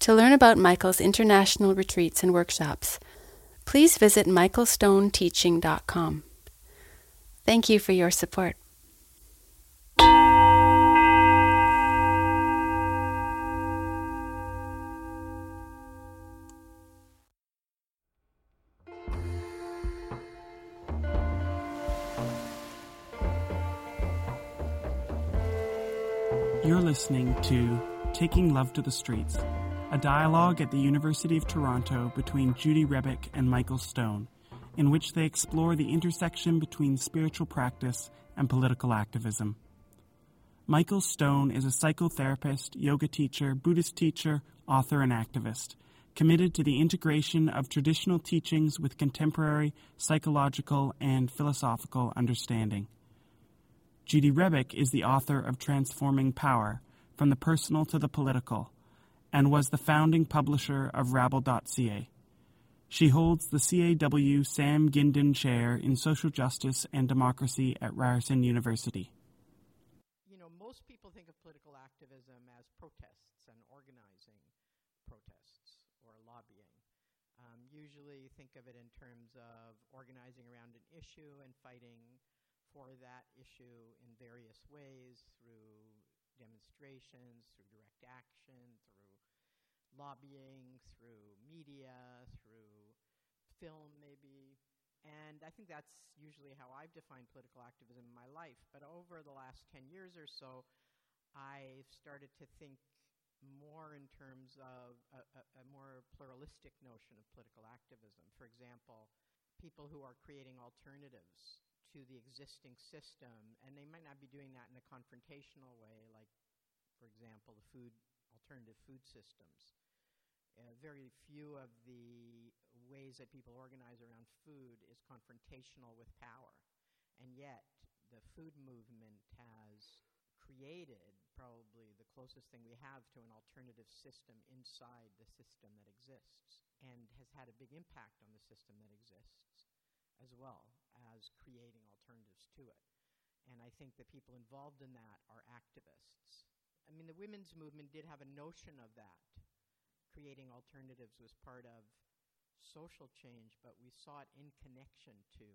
To learn about Michael's international retreats and workshops, please visit michaelstoneteaching.com. Thank you for your support. You're listening to Taking Love to the Streets a dialogue at the University of Toronto between Judy Rebick and Michael Stone, in which they explore the intersection between spiritual practice and political activism. Michael Stone is a psychotherapist, yoga teacher, Buddhist teacher, author, and activist, committed to the integration of traditional teachings with contemporary psychological and philosophical understanding. Judy Rebick is the author of Transforming Power From the Personal to the Political and was the founding publisher of Rabble.ca. She holds the CAW Sam Gindin Chair in Social Justice and Democracy at Ryerson University. You know, most people think of political activism as protests and organizing protests or lobbying. Um, usually think of it in terms of organizing around an issue and fighting for that issue in various ways through demonstrations, through direct action, through lobbying, through media, through film, maybe. And I think that's usually how I've defined political activism in my life. But over the last 10 years or so, I've started to think more in terms of a, a, a, more pluralistic notion of political activism. For example, people who are creating alternatives to the existing system, and they might not be doing that in a confrontational way, like, for example, the food alternative food systems. Uh, very few of the ways that people organize around food is confrontational with power. And yet, the food movement has created probably the closest thing we have to an alternative system inside the system that exists and has had a big impact on the system that exists as well as creating alternatives to it. And I think the people involved in that are activists. I mean, the women's movement did have a notion of that creating alternatives was part of social change, but we saw it in connection to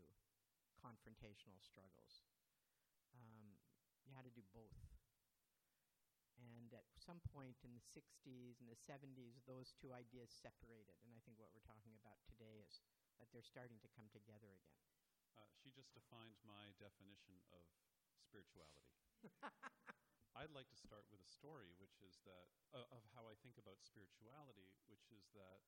confrontational struggles. Um, you had to do both. And at some point in the 60s and the 70s, those two ideas separated. And I think what we're talking about today is that they're starting to come together again. Uh, she just defined my definition of spirituality. I'd like to start with a story, which is that uh, of how I think about spirituality, which is that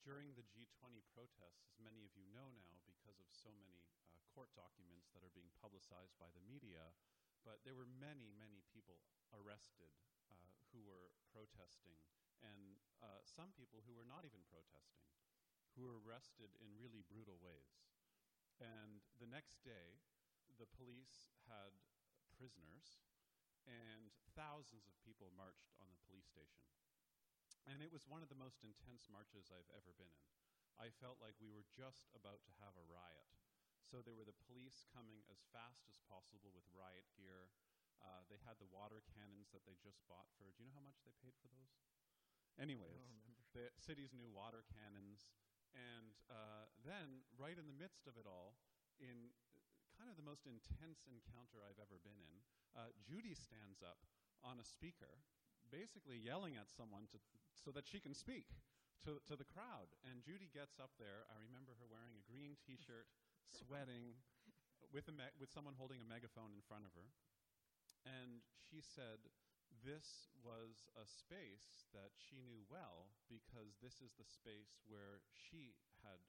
during the G20 protests, as many of you know now, because of so many uh, court documents that are being publicized by the media, but there were many, many people arrested uh, who were protesting, and uh, some people who were not even protesting, who were arrested in really brutal ways. And the next day, the police had prisoners and thousands of people marched on the police station. And it was one of the most intense marches I've ever been in. I felt like we were just about to have a riot. So there were the police coming as fast as possible with riot gear. Uh, they had the water cannons that they just bought for. Do you know how much they paid for those? Anyways, the city's new water cannons. And uh, then, right in the midst of it all, in kind of the most intense encounter I've ever been in, uh, Judy stands up on a speaker, basically yelling at someone to, so that she can speak to, to the crowd. And Judy gets up there. I remember her wearing a green t shirt, sweating, with, a me- with someone holding a megaphone in front of her. And she said, this was a space that she knew well because this is the space where she had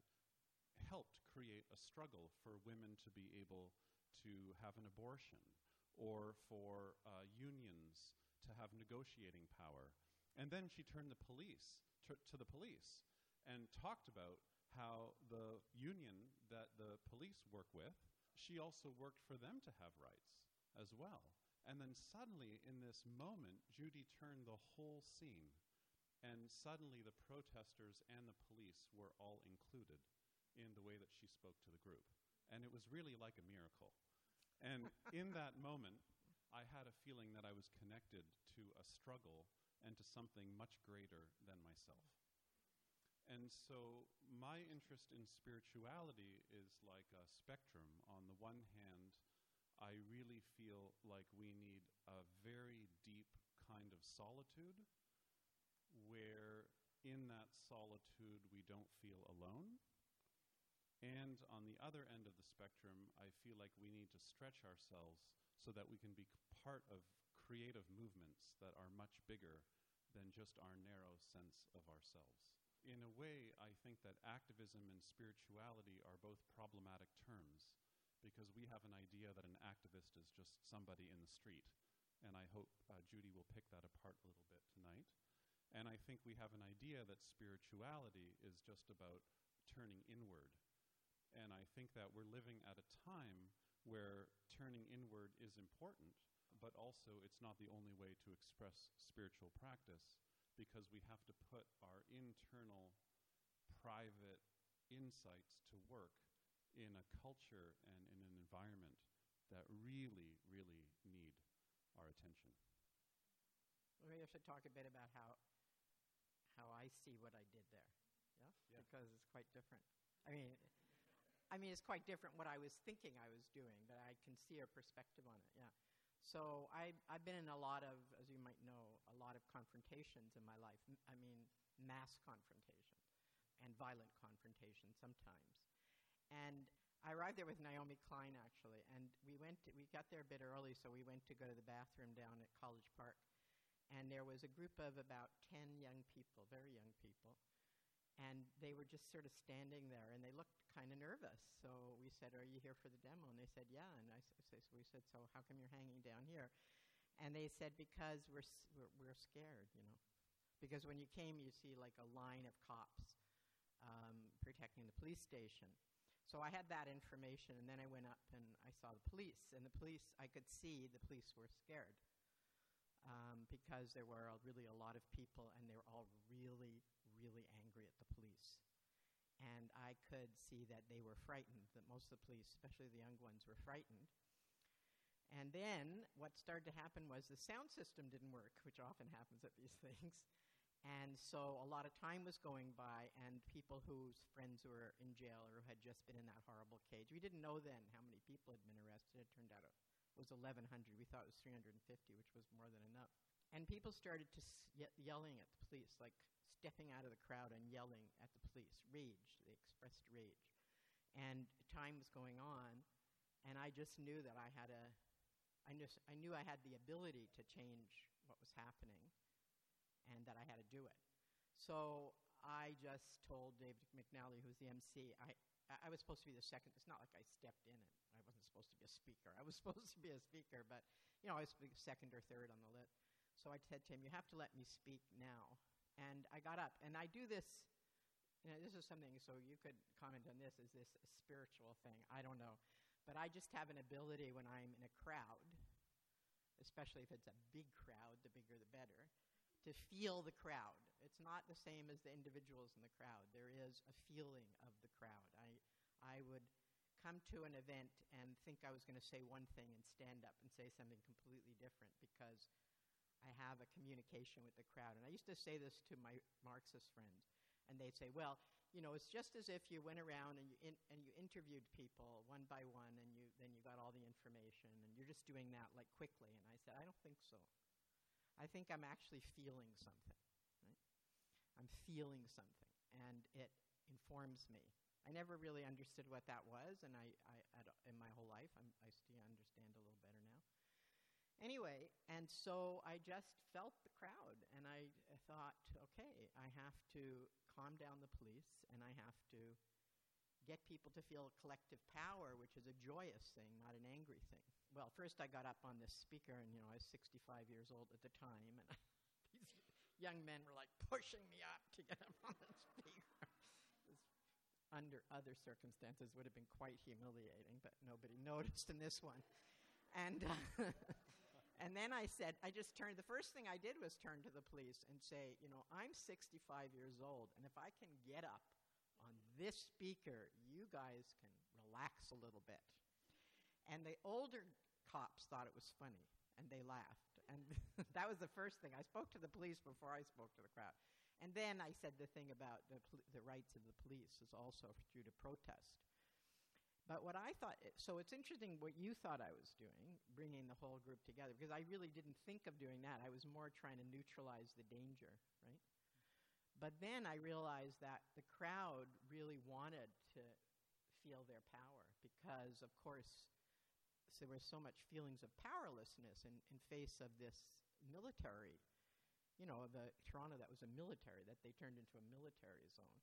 helped create a struggle for women to be able to have an abortion or for uh, unions to have negotiating power. And then she turned the police to, to the police and talked about how the union that the police work with, she also worked for them to have rights as well. And then suddenly, in this moment, Judy turned the whole scene. And suddenly, the protesters and the police were all included in the way that she spoke to the group. And it was really like a miracle. And in that moment, I had a feeling that I was connected to a struggle and to something much greater than myself. And so, my interest in spirituality is like a spectrum. On the one hand, I really feel like we need a very deep kind of solitude where, in that solitude, we don't feel alone. And on the other end of the spectrum, I feel like we need to stretch ourselves so that we can be part of creative movements that are much bigger than just our narrow sense of ourselves. In a way, I think that activism and spirituality are both problematic terms because we have an idea that an activist is just somebody in the street. And I hope uh, Judy will pick that apart a little bit tonight. And I think we have an idea that spirituality is just about turning inward. And I think that we're living at a time where turning inward is important, but also it's not the only way to express spiritual practice because we have to put our internal private insights to work in a culture and in an environment that really, really need our attention. Maybe I should talk a bit about how how I see what I did there. Yeah? Yeah. Because it's quite different. I mean I mean it's quite different what I was thinking I was doing, but I can see a perspective on it. Yeah. So I I've been in a lot of as you might know, a lot of confrontations in my life. I mean mass confrontation and violent confrontation sometimes. And I arrived there with Naomi Klein actually, and we went. To, we got there a bit early, so we went to go to the bathroom down at College Park, and there was a group of about ten young people, very young people, and they were just sort of standing there, and they looked kind of nervous. So we said, "Are you here for the demo?" And they said, "Yeah." And I s- so we said, "So how come you're hanging down here?" And they said, "Because we're we're, we're scared, you know." Because when you came, you see like a line of cops um, protecting the police station. So I had that information, and then I went up and I saw the police. And the police, I could see the police were scared um, because there were really a lot of people, and they were all really, really angry at the police. And I could see that they were frightened, that most of the police, especially the young ones, were frightened. And then what started to happen was the sound system didn't work, which often happens at these things. And so a lot of time was going by, and people whose friends were in jail or who had just been in that horrible cage. We didn't know then how many people had been arrested. It turned out it was 1,100. We thought it was 350, which was more than enough. And people started to s- ye- yelling at the police, like stepping out of the crowd and yelling at the police. Rage. They expressed rage. And time was going on, and I just knew that I had a, I, I knew I had the ability to change what was happening and that I had to do it. So I just told Dave McNally, who was the MC, I, I was supposed to be the second. It's not like I stepped in it. I wasn't supposed to be a speaker. I was supposed to be a speaker, but you know, I was second or third on the list. So I said to him, "You have to let me speak now." And I got up, and I do this. You know, this is something. So you could comment on this. Is this a spiritual thing? I don't know, but I just have an ability when I'm in a crowd, especially if it's a big crowd. The bigger, the better to feel the crowd. It's not the same as the individuals in the crowd. There is a feeling of the crowd. I, I would come to an event and think I was going to say one thing and stand up and say something completely different because I have a communication with the crowd. And I used to say this to my Marxist friends, and they'd say, "Well, you know, it's just as if you went around and you in, and you interviewed people one by one, and you then you got all the information, and you're just doing that like quickly." And I said, "I don't think so." I think I'm actually feeling something. Right? I'm feeling something, and it informs me. I never really understood what that was, and I, I, in my whole life, I'm, I still understand a little better now. Anyway, and so I just felt the crowd, and I thought, okay, I have to calm down the police, and I have to get people to feel collective power, which is a joyous thing, not an angry thing. Well, first I got up on this speaker, and you know I was 65 years old at the time, and these young men were like pushing me up to get up on the speaker. under other circumstances would have been quite humiliating, but nobody noticed in this one. And uh, and then I said, I just turned. The first thing I did was turn to the police and say, you know, I'm 65 years old, and if I can get up on this speaker, you guys can relax a little bit. And the older cops thought it was funny, and they laughed. And that was the first thing. I spoke to the police before I spoke to the crowd. And then I said the thing about the, the rights of the police is also due to protest. But what I thought, so it's interesting what you thought I was doing, bringing the whole group together, because I really didn't think of doing that. I was more trying to neutralize the danger, right? But then I realized that the crowd really wanted to feel their power because, of course, there was so much feelings of powerlessness in, in face of this military, you know, the Toronto that was a military, that they turned into a military zone.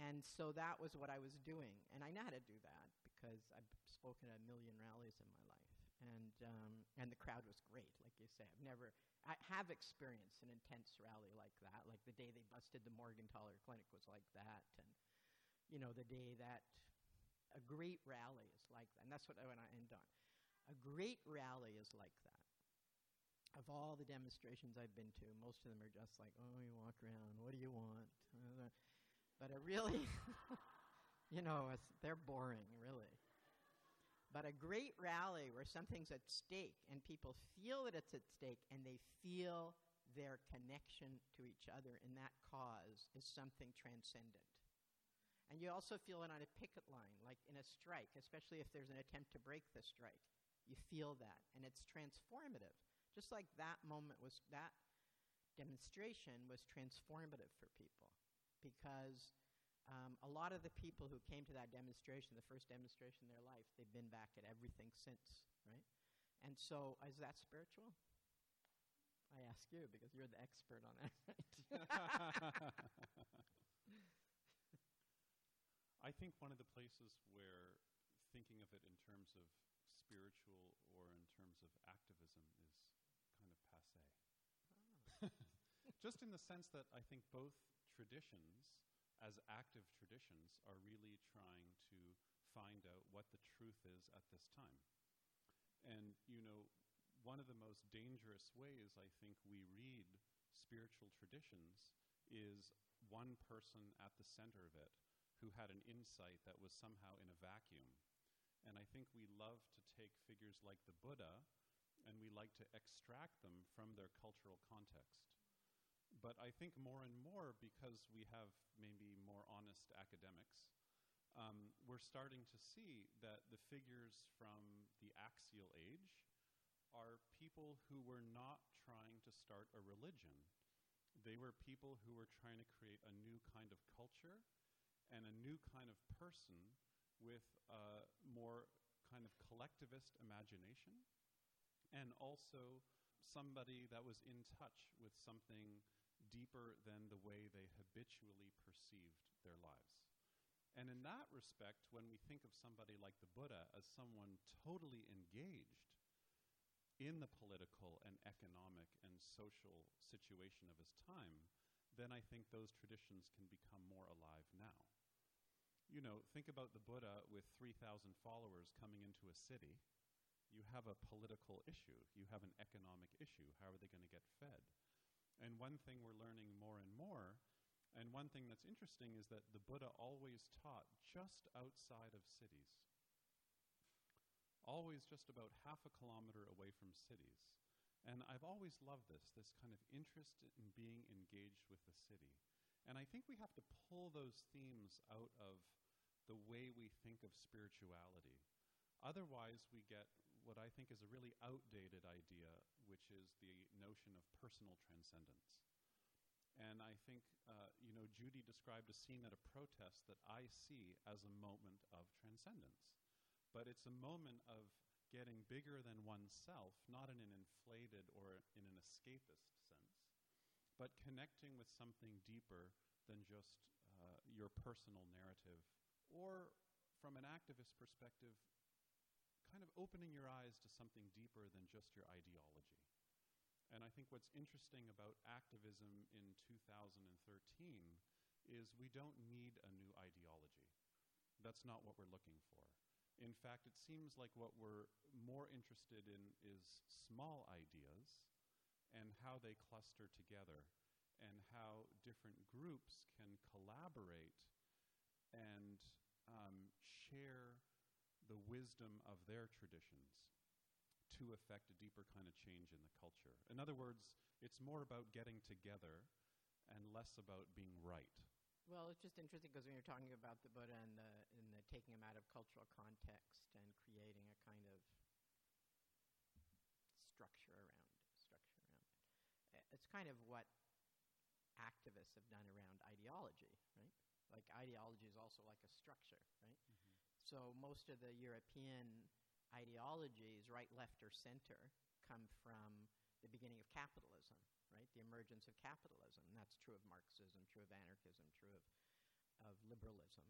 And so that was what I was doing. And I know how to do that because I've spoken at a million rallies in my life. And, um, and the crowd was great, like you say. I've never, I have experienced an intense rally like that. Like the day they busted the Morgentaler Clinic was like that. And, you know, the day that a great rally is like that. And that's what I want to end on. A great rally is like that. Of all the demonstrations I've been to, most of them are just like, oh, you walk around, what do you want? But a really, you know, they're boring, really. But a great rally where something's at stake and people feel that it's at stake and they feel their connection to each other in that cause is something transcendent. And you also feel it on a picket line, like in a strike, especially if there's an attempt to break the strike. You feel that, and it's transformative. Just like that moment was, that demonstration was transformative for people because um, a lot of the people who came to that demonstration, the first demonstration in their life, they've been back at everything since, right? And so, is that spiritual? I ask you because you're the expert on that. I think one of the places where thinking of it in terms of spiritual or in terms of activism is kind of passe. Oh. Just in the sense that I think both traditions as active traditions are really trying to find out what the truth is at this time. And, you know, one of the most dangerous ways I think we read spiritual traditions is one person at the center of it who had an insight that was somehow in a vacuum. And I think we love to take figures like the Buddha and we like to extract them from their cultural context. But I think more and more, because we have maybe more honest academics, um, we're starting to see that the figures from the axial age are people who were not trying to start a religion. They were people who were trying to create a new kind of culture and a new kind of person with a more kind of collectivist imagination and also somebody that was in touch with something deeper than the way they habitually perceived their lives. And in that respect, when we think of somebody like the Buddha as someone totally engaged in the political and economic and social situation of his time, then I think those traditions can become more alive now. You know, think about the Buddha with 3,000 followers coming into a city. You have a political issue, you have an economic issue. How are they going to get fed? And one thing we're learning more and more, and one thing that's interesting is that the Buddha always taught just outside of cities, always just about half a kilometer away from cities. And I've always loved this, this kind of interest in being engaged with the city. And I think we have to pull those themes out of the way we think of spirituality. Otherwise, we get what I think is a really outdated idea, which is the notion of personal transcendence. And I think, uh, you know, Judy described a scene at a protest that I see as a moment of transcendence. But it's a moment of getting bigger than oneself, not in an inflated or in an escapist sense, but connecting with something deeper than just uh, your personal narrative, or from an activist perspective, kind of opening your eyes to something deeper than just your ideology. And I think what's interesting about activism in 2013 is we don't need a new ideology. That's not what we're looking for. In fact, it seems like what we're more interested in is small ideas and how they cluster together and how different groups can collaborate and um, share the wisdom of their traditions to effect a deeper kind of change in the culture. In other words, it's more about getting together and less about being right. Well, it's just interesting because when you're talking about the Buddha and the, and the taking him out of cultural context and creating a kind of structure around structure around it, it's kind of what activists have done around ideology, right? Like ideology is also like a structure, right? Mm-hmm. So most of the European ideologies, right, left, or center, come from the beginning of capitalism, right? The emergence of capitalism. And that's true of Marxism, true of anarchism, true of, of liberalism.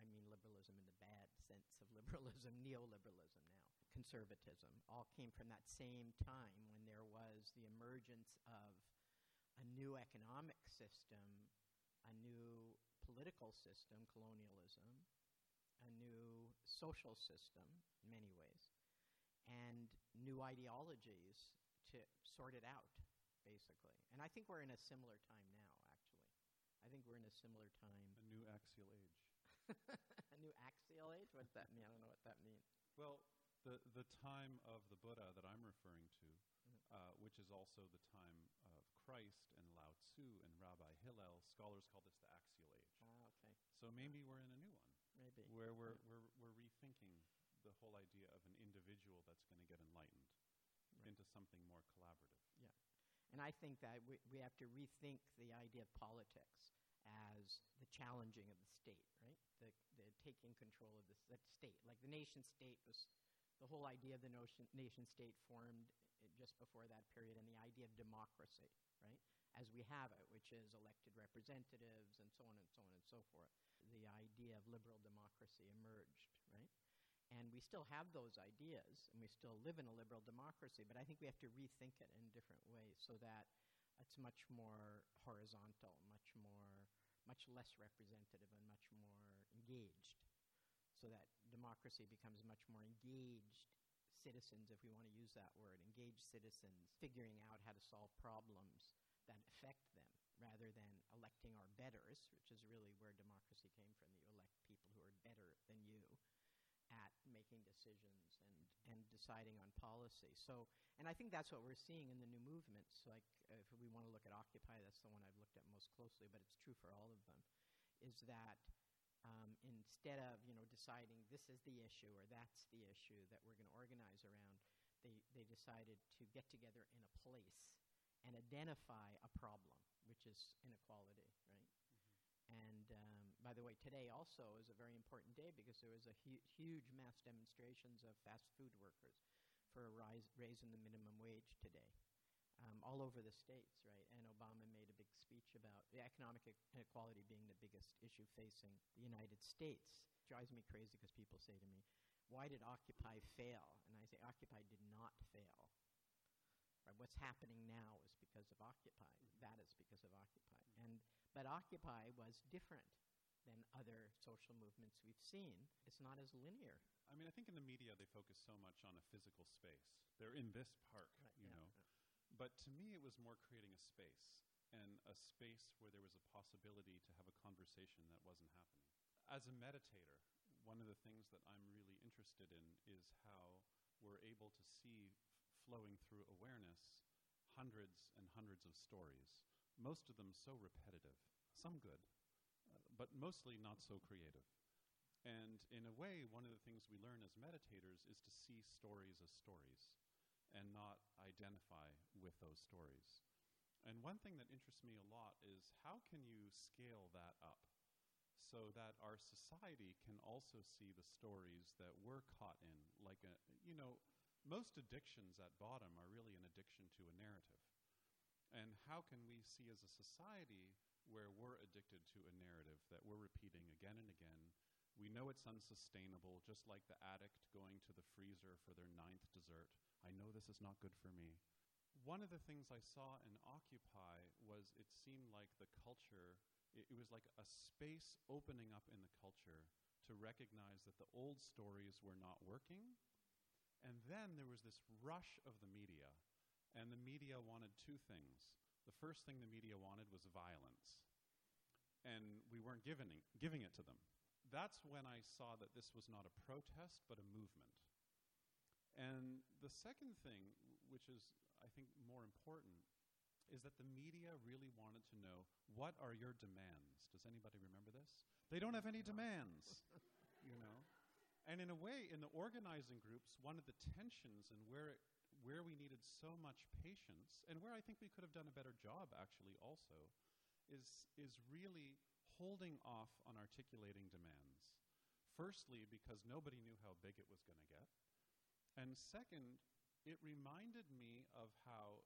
I mean liberalism in the bad sense of liberalism, neoliberalism now, conservatism, all came from that same time when there was the emergence of a new economic system, a new political system, colonialism, a new social system in many ways, and new ideologies to sort it out, basically. And I think we're in a similar time now, actually. I think we're in a similar time. A new axial age. a new axial age? What does that mean? I don't know what that means. Well, the, the time of the Buddha that I'm referring to, mm-hmm. uh, which is also the time of Christ and Lao Tzu and Rabbi Hillel, scholars call this the axial age. Ah, okay. So maybe we're in a new. Maybe. Where we're, yeah. we're, we're rethinking the whole idea of an individual that's going to get enlightened right. into something more collaborative. Yeah. And I think that we, we have to rethink the idea of politics as the challenging of the state, right? The, the taking control of the state. Like the nation state was, the whole idea of the notion, nation state formed just before that period, and the idea of democracy, right? As we have it, which is elected representatives and so on and so on and so forth the idea of liberal democracy emerged, right? And we still have those ideas, and we still live in a liberal democracy, but I think we have to rethink it in different ways so that it's much more horizontal, much more, much less representative, and much more engaged. So that democracy becomes much more engaged citizens, if we want to use that word, engaged citizens, figuring out how to solve problems that affect them rather than electing our betters, which is really where democracy came from. You elect people who are better than you at making decisions and, and deciding on policy. So, and I think that's what we're seeing in the new movements. Like, if we want to look at Occupy, that's the one I've looked at most closely, but it's true for all of them. Is that um, instead of you know deciding this is the issue or that's the issue that we're going to organize around, they, they decided to get together in a place and identify a problem which is inequality, right? Mm-hmm. And um, by the way, today also is a very important day because there was a hu- huge mass demonstrations of fast food workers for a rise, raising the minimum wage today. Um, all over the states, right? And Obama made speech about the economic inequality being the biggest issue facing the United States. It drives me crazy because people say to me, why did Occupy fail? And I say, Occupy did not fail. Right? What's happening now is because of Occupy. Mm-hmm. That is because of Occupy. Mm-hmm. And, but Occupy was different than other social movements we've seen. It's not as linear. I mean, I think in the media they focus so much on a physical space. They're in this park, right, you yeah, know. Yeah. But to me, it was more creating a space and a space where there was a possibility to have a conversation that wasn't happening. As a meditator, one of the things that I'm really interested in is how we're able to see flowing through awareness hundreds and hundreds of stories, most of them so repetitive, some good, uh, but mostly not so creative. And in a way, one of the things we learn as meditators is to see stories as stories and not identify with those stories. And one thing that interests me a lot is how can you scale that up so that our society can also see the stories that we're caught in, like a, you know, most addictions at bottom are really an addiction to a narrative. And how can we see as a society where we're addicted to a narrative that we're repeating again and again? We know it's unsustainable, just like the addict going to the freezer for their ninth dessert. I know this is not good for me. One of the things I saw in Occupy was it seemed like the culture, it, it, was like a space opening up in the culture to recognize that the old stories were not working. And then there was this rush of the media, and the media wanted two things. The first thing the media wanted was violence, and we weren't giving, giving it to them. That's when I saw that this was not a protest, but a movement. And the second thing, which is, I think, more important, is that the media really wanted to know what are your demands? Does anybody remember this? They don't have any demands, you know? And in a way, in the organizing groups, one of the tensions and where, it, where we needed so much patience, and where I think we could have done a better job actually also, is, is really holding off on articulating demands. Firstly, because nobody knew how big it was going to get. And second, it reminded me of how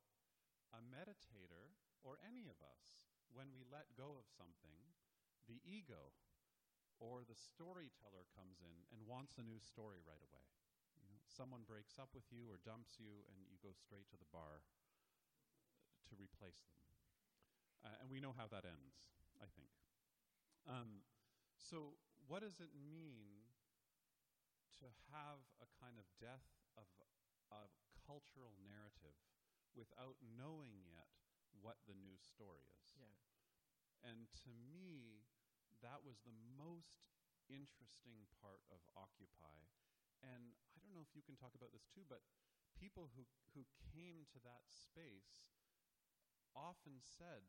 a meditator, or any of us, when we let go of something, the ego or the storyteller comes in and wants a new story right away. You know, someone breaks up with you or dumps you, and you go straight to the bar to replace them. Uh, and we know how that ends, I think. Um, so, what does it mean to have a kind of death of a cultural narrative without knowing yet what the new story is. Yeah. And to me, that was the most interesting part of Occupy. And I don't know if you can talk about this too, but people who, who came to that space often said,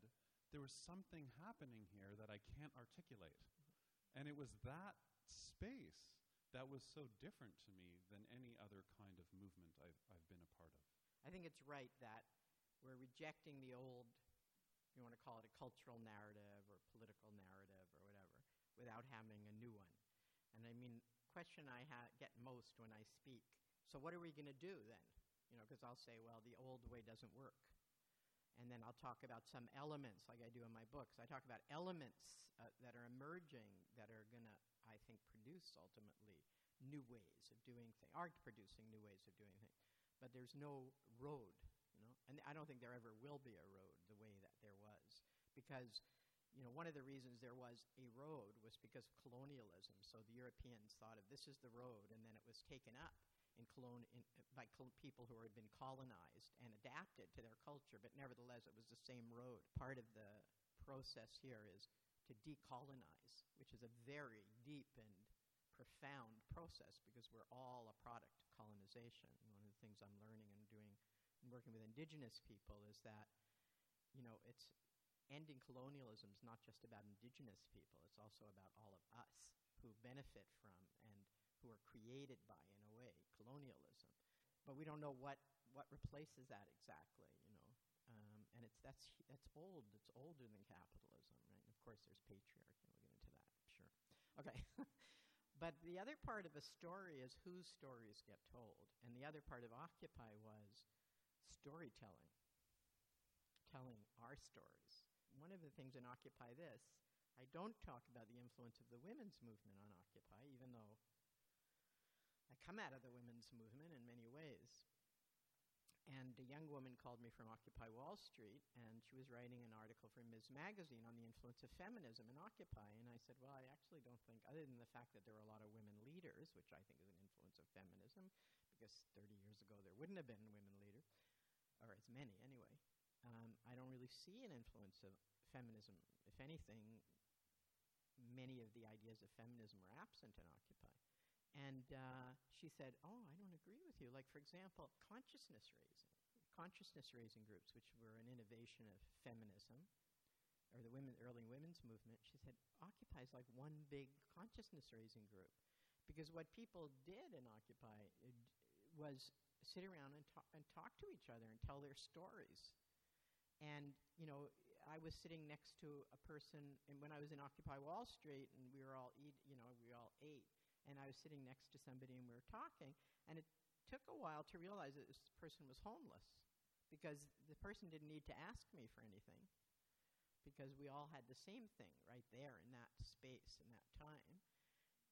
there was something happening here that I can't articulate. Mm-hmm. And it was that space that was so different to me than any other kind of movement I've, I've been a part of. I think it's right that we're rejecting the old, you want to call it a cultural narrative or political narrative or whatever, without having a new one. And I mean, question I ha- get most when I speak, so what are we going to do then? You know, because I'll say, well, the old way doesn't work. And then I'll talk about some elements, like I do in my books. I talk about elements uh, that are emerging that are going to, I think, produce ultimately new ways of doing things, are producing new ways of doing things. But there's no road, you know, and I don't think there ever will be a road the way that there was. Because, you know, one of the reasons there was a road was because of colonialism. So the Europeans thought of this is the road, and then it was taken up in colon in, by col people who had been colonized and adapted to their culture, but nevertheless, it was the same road. Part of the process here is to decolonize, which is a very deep and profound process because we're all a product of colonization. One of the things I'm learning and doing and working with indigenous people is that, you know, it's ending colonialism is not just about indigenous people, it's also about all of us who benefit from and who are created by, in a way, colonialism. But we don't know what, what replaces that exactly, you know. Um, and it's, that's, that's old. It's older than capitalism, right? And of course, there's patriarchy. We'll get into that, sure. Okay. but the other part of a story is whose stories get told. And the other part of Occupy was storytelling, telling our stories. One of the things in Occupy This, I don't talk about the influence of the women's movement on Occupy, even though I come out of the women's movement in many ways. A young woman called me from Occupy Wall Street, and she was writing an article for Ms. Magazine on the influence of feminism in Occupy. And I said, Well, I actually don't think, other than the fact that there were a lot of women leaders, which I think is an influence of feminism, because 30 years ago there wouldn't have been women leaders, or as many anyway, um, I don't really see an influence of feminism. If anything, many of the ideas of feminism are absent in Occupy. And uh, she said, Oh, I don't agree with you. Like, for example, consciousness raising. Consciousness raising groups, which were an innovation of feminism, or the women, early women's movement, she said, occupies like one big consciousness raising group. Because what people did in Occupy uh, was sit around and, ta- and talk to each other and tell their stories. And, you know, I was sitting next to a person, and when I was in Occupy Wall Street, and we were all eat, you know, we all ate and I was sitting next to somebody and we were talking, and it took a while to realize that this person was homeless because the person didn't need to ask me for anything because we all had the same thing right there in that space in that time.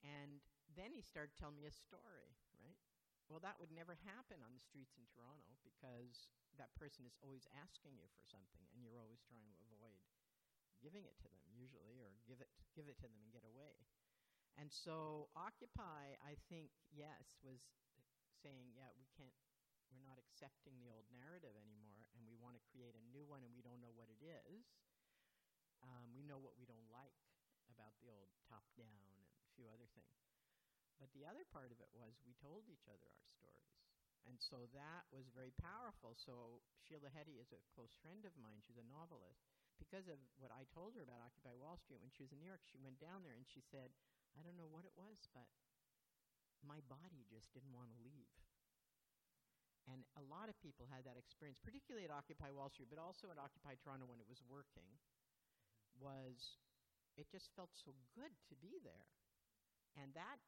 And then he started telling me a story, right? Well, that would never happen on the streets in Toronto because that person is always asking you for something, and you're always trying to avoid giving it to them, usually, or give it give it to them and get away. And so Occupy, I think, yes, was saying, yeah, we can't, we're not accepting the old narrative anymore, and we want to create a new one, and we don't know what it is. Um, we know what we don't like about the old top down and a few other things. But the other part of it was we told each other our stories. And so that was very powerful. So Sheila Heti is a close friend of mine. She's a novelist. Because of what I told her about Occupy Wall Street when she was in New York, she went down there and she said, I don't know what it was, but my body just didn't want to leave. And a lot of people had that experience, particularly at Occupy Wall Street, but also at Occupy Toronto when it was working, was it just felt so good to be there. And that,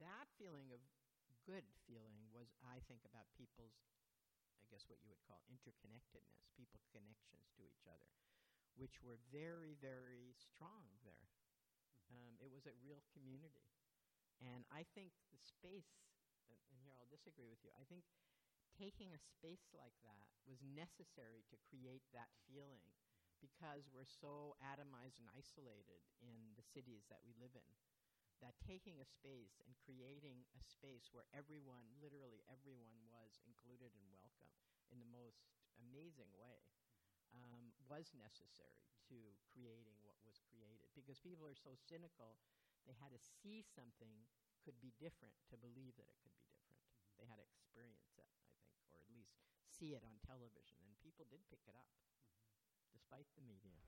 that feeling of good feeling was, I think, about people's, I guess what you would call interconnectedness, people's connections to each other, which were very, very strong there. Um, it was a real community. And I think the space, and, and here I'll disagree with you, I think taking a space like that was necessary to create that feeling because we're so atomized and isolated in the cities that we live in. That taking a space and creating a space where everyone, literally everyone, was included and welcome in the most amazing way um, was necessary to creating what was created. Because people are so cynical, they had to see something could be different to believe that it could be different. Mm-hmm. They had to experience it, I think, or at least see it on television. And people did pick it up, mm-hmm. despite the media.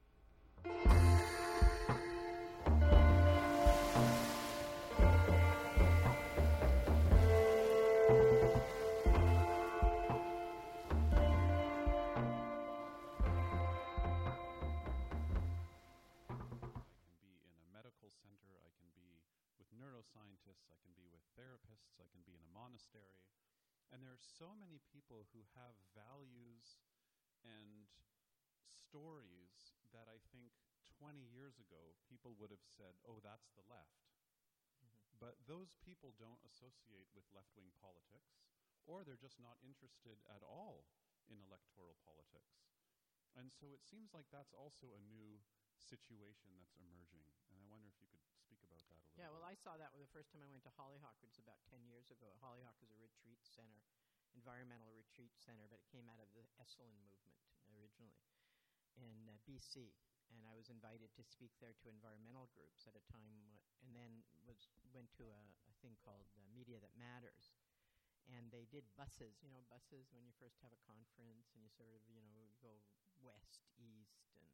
And there are so many people who have values and stories that I think 20 years ago people would have said, oh, that's the left. Mm-hmm. But those people don't associate with left wing politics, or they're just not interested at all in electoral politics. And so it seems like that's also a new situation that's emerging. And I wonder if you could speak about that a little Yeah, bit. well, I saw that the first time I went to Hollyhock, which was about 10 years ago. Hollyhock is a retreat center, environmental retreat center, but it came out of the Esalen movement originally in uh, BC. And I was invited to speak there to environmental groups at a time, w- and then was went to a, a thing called uh, Media That Matters, and they did buses. You know, buses when you first have a conference, and you sort of you know go west, east, and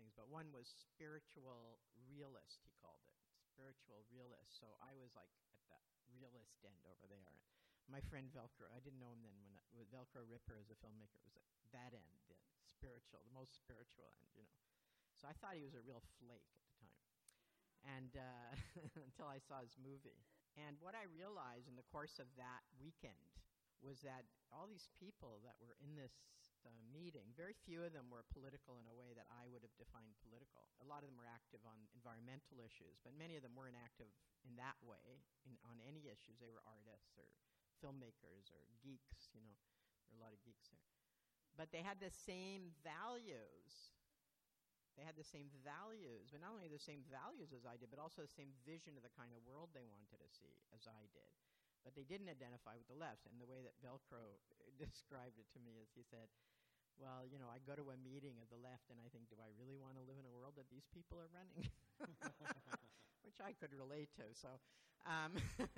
things, but one was spiritual realist, he called it. Spiritual realist. So I was like at the realist end over there. My friend Velcrow, I didn't know him then when I, Velcrow Ripper as a filmmaker was at that end, the spiritual, the most spiritual end, you know. So I thought he was a real flake at the time. And uh, until I saw his movie. And what I realized in the course of that weekend was that all these people that were in this uh, meeting, very few of them were political in a way that I would have defined political. A lot of them were active on environmental issues, but many of them weren't active in that way in, on any issues. They were artists or filmmakers or geeks, you know. There are a lot of geeks there. But they had the same values. They had the same values, but not only the same values as I did, but also the same vision of the kind of world they wanted to see as I did. But they didn't identify with the left. And the way that Velcrow described it to me is he said, well, you know, I go to a meeting of the left and I think, do I really want to live in a world that these people are running? Which I could relate to. So, um,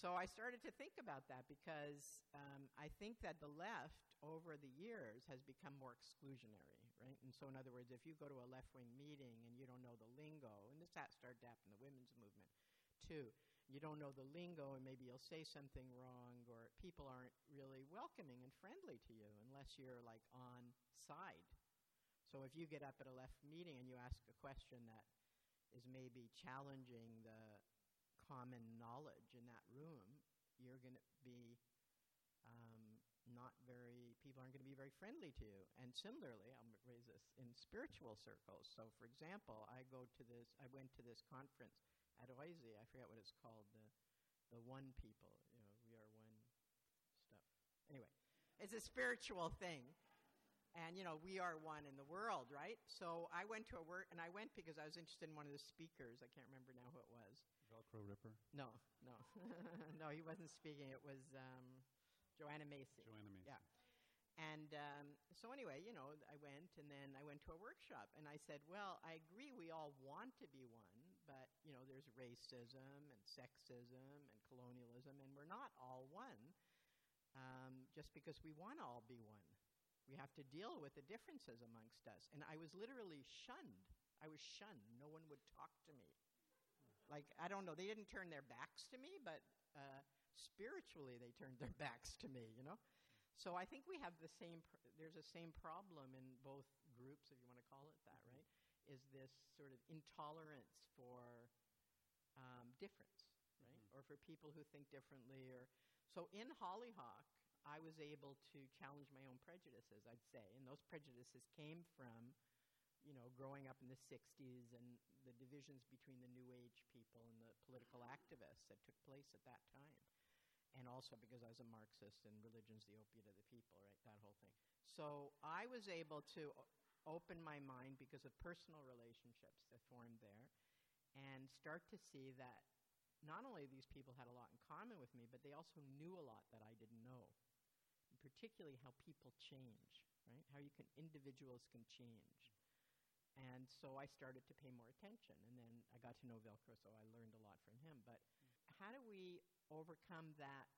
so I started to think about that because um, I think that the left over the years has become more exclusionary, right? And so, in other words, if you go to a left wing meeting and you don't know the lingo, and this started to happen in the women's movement too, you don't know the lingo and maybe you'll say something wrong or people aren't really welcoming and friendly to you unless you're like on side. So if you get up at a left meeting and you ask a question that is maybe challenging the common knowledge in that room, you're going to be um, not very, people aren't going to be very friendly to you. And similarly, I'll raise this in spiritual circles. So, for example, I go to this, I went to this conference at OISE, I forget what it's called, the, the one people, you know, we are one stuff. Anyway, it's a spiritual thing. And, you know, we are one in the world, right? So I went to a work, and I went because I was interested in one of the speakers. I can't remember now who it was. Velcrow Ripper. No, no. no, he wasn't speaking. It was um, Joanna Macy. Joanna Macy. Yeah. And um, so, anyway, you know, I went, and then I went to a workshop, and I said, Well, I agree we all want to be one, but, you know, there's racism and sexism and colonialism, and we're not all one um, just because we want to all be one. We have to deal with the differences amongst us. And I was literally shunned. I was shunned. No one would talk to me. Like, I don't know, they didn't turn their backs to me, but uh, spiritually they turned their backs to me, you know? So I think we have the same, pr- there's a same problem in both groups, if you want to call it that, right? Is this sort of intolerance for um, difference, right? Mhm. Or for people who think differently. Or so in Hollyhock, I was able to challenge my own prejudices, I'd say, and those prejudices came from, you know, growing up in the '60s and the divisions between the New Age people and the political activists that took place at that time and also because I was a Marxist and religion's the opiate of the people, right? That whole thing. So I was able to open my mind because of personal relationships that formed there and start to see that not only these people had a lot in common with me, but they also knew a lot that I didn't know. And particularly how people change, right? How you can individuals can change. And so I started to pay more attention. And then I got to know Velcrow, so I learned a lot from him. But mm. how do we overcome that?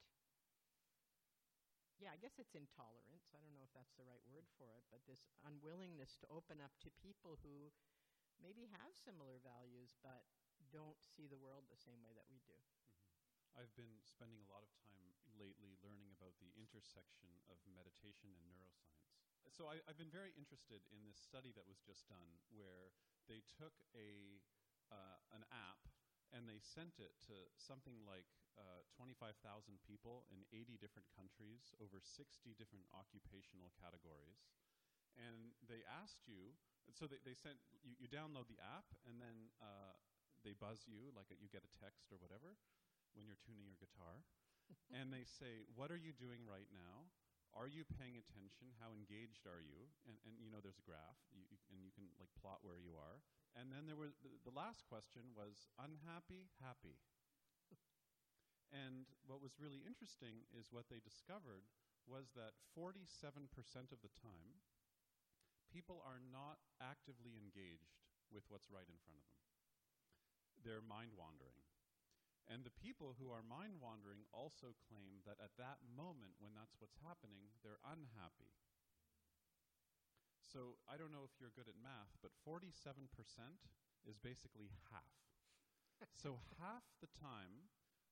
Yeah, I guess it's intolerance. I don't know if that's the right word for it, but this unwillingness to open up to people who maybe have similar values but don't see the world the same way that we do. I've been spending a lot of time lately learning about the intersection of meditation and neuroscience. So I, I've been very interested in this study that was just done where they took a, uh, an app and they sent it to something like uh, 25,000 people in 80 different countries over 60 different occupational categories. And they asked you, so they, they sent, you, you download the app and then uh, they buzz you, like a, you get a text or whatever when you're tuning your guitar. and they say, What are you doing right now? Are you paying attention? How engaged are you? And, and you know, there's a graph, you, you, and you can like plot where you are. And then there was the, the last question was unhappy, happy. And what was really interesting is what they discovered was that 47% of the time, people are not actively engaged with what's right in front of them. They're mind wandering. And the people who are mind wandering also claim that at that moment, when that's what's happening, they're unhappy. So I don't know if you're good at math, but 47% is basically half. so half the time,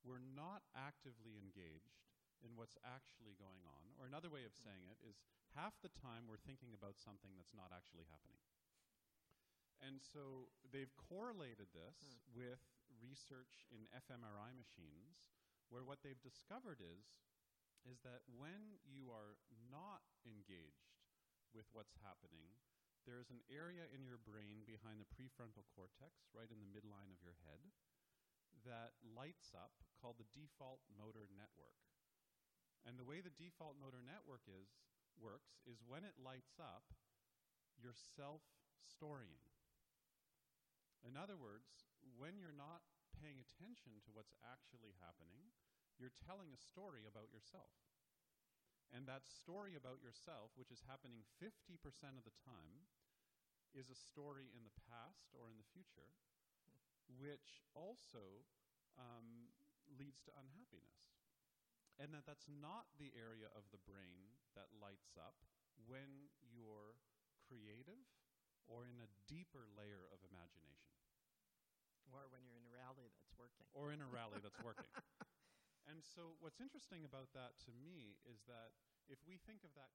we're not actively engaged in what's actually going on. Or another way of saying it is half the time we're thinking about something that's not actually happening. And so they've correlated this hmm. with research in fMRI machines, where what they've discovered is, is that when you are not engaged with what's happening, there's an area in your brain behind the prefrontal cortex, right in the midline of your head, that lights up called the default mode network. And the way the default mode network is, works is when it lights up, you're self storying. In other words, when you're not paying attention to what's actually happening, you're telling a story about yourself. And that story about yourself, which is happening 50% of the time, is a story in the past or in the future, which also um, leads to unhappiness. And that that's not the area of the brain that lights up when you're creative or in a deeper layer of imagination. Or when you're in a rally that's working. Or in a rally that's working. And so, what's interesting about that to me is that if we think of that